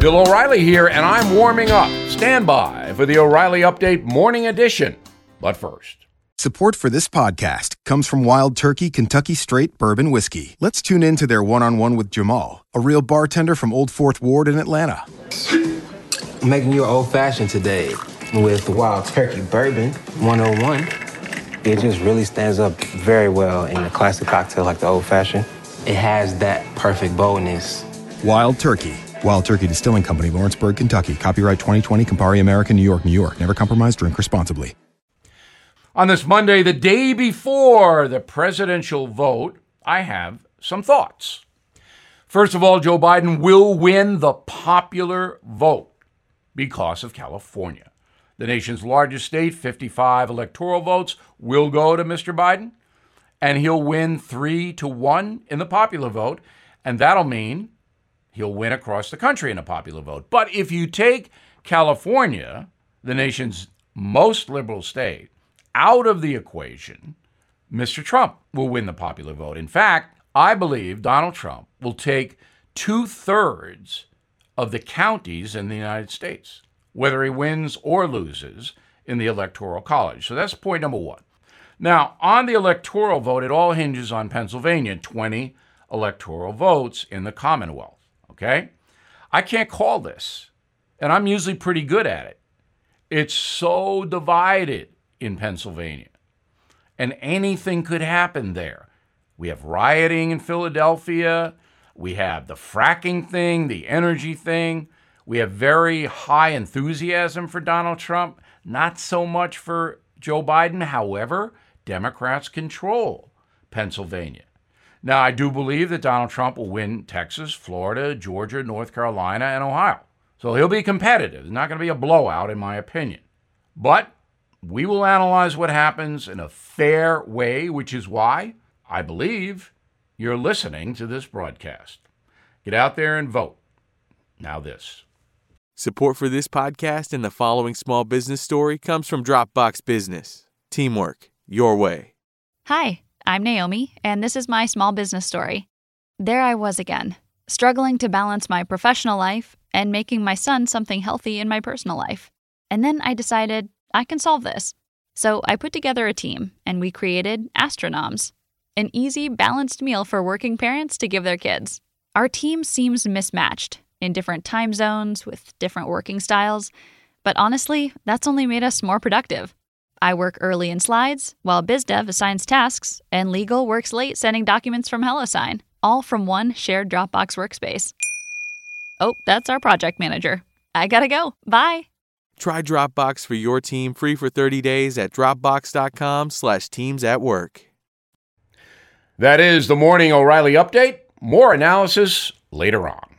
Bill O'Reilly here, and I'm warming up. Stand by for the O'Reilly Update Morning Edition. But first, Support for this podcast comes from Wild Turkey Kentucky Straight Bourbon Whiskey. Let's tune in to their one on one with Jamal, a real bartender from Old Fourth Ward in Atlanta. I'm making you an old fashioned today with the Wild Turkey Bourbon 101. It just really stands up very well in a classic cocktail like the old fashioned. It has that perfect boldness. Wild Turkey. Wild Turkey Distilling Company, Lawrenceburg, Kentucky. Copyright 2020, Campari American, New York, New York. Never compromise, drink responsibly. on this Monday, the day before the presidential vote, I have some thoughts. First of all, Joe Biden will win the popular vote because of California. The nation's largest state, 55 electoral votes, will go to Mr. Biden, and he'll win three to one in the popular vote, and that'll mean he'll win across the country in a popular vote. But if you take California, the nation's most liberal state, out of the equation, Mr. Trump will win the popular vote. In fact, I believe Donald Trump will take two thirds of the counties in the United States, whether he wins or loses in the Electoral College. So that's point number one. Now, on the electoral vote, it all hinges on Pennsylvania 20 electoral votes in the Commonwealth. Okay? I can't call this, and I'm usually pretty good at it. It's so divided in Pennsylvania, and anything could happen there. We have rioting in Philadelphia. We have the fracking thing, the energy thing. We have very high enthusiasm for Donald Trump, not so much for Joe Biden. However, Democrats control Pennsylvania. Now, I do believe that Donald Trump will win Texas, Florida, Georgia, North Carolina, and Ohio. So he'll be competitive. It's not going to be a blowout, in my opinion. But we will analyze what happens in a fair way, which is why I believe you're listening to this broadcast. Get out there and vote. Now, this. Support for this podcast and the following small business story comes from Dropbox Business. Teamwork, your way. Hi, I'm Naomi, and this is my small business story. There I was again, struggling to balance my professional life and making my son something healthy in my personal life. And then I decided I can solve this. So I put together a team and we created Astronoms, an easy, balanced meal for working parents to give their kids. Our team seems mismatched in different time zones with different working styles, but honestly, that's only made us more productive. I work early in slides, while BizDev assigns tasks, and legal works late sending documents from HelloSign, all from one shared Dropbox workspace. Oh, that's our project manager. I gotta go. Bye. Try Dropbox for your team free for 30 days at dropbox.com slash teams at work. That is the Morning O'Reilly Update. More analysis later on.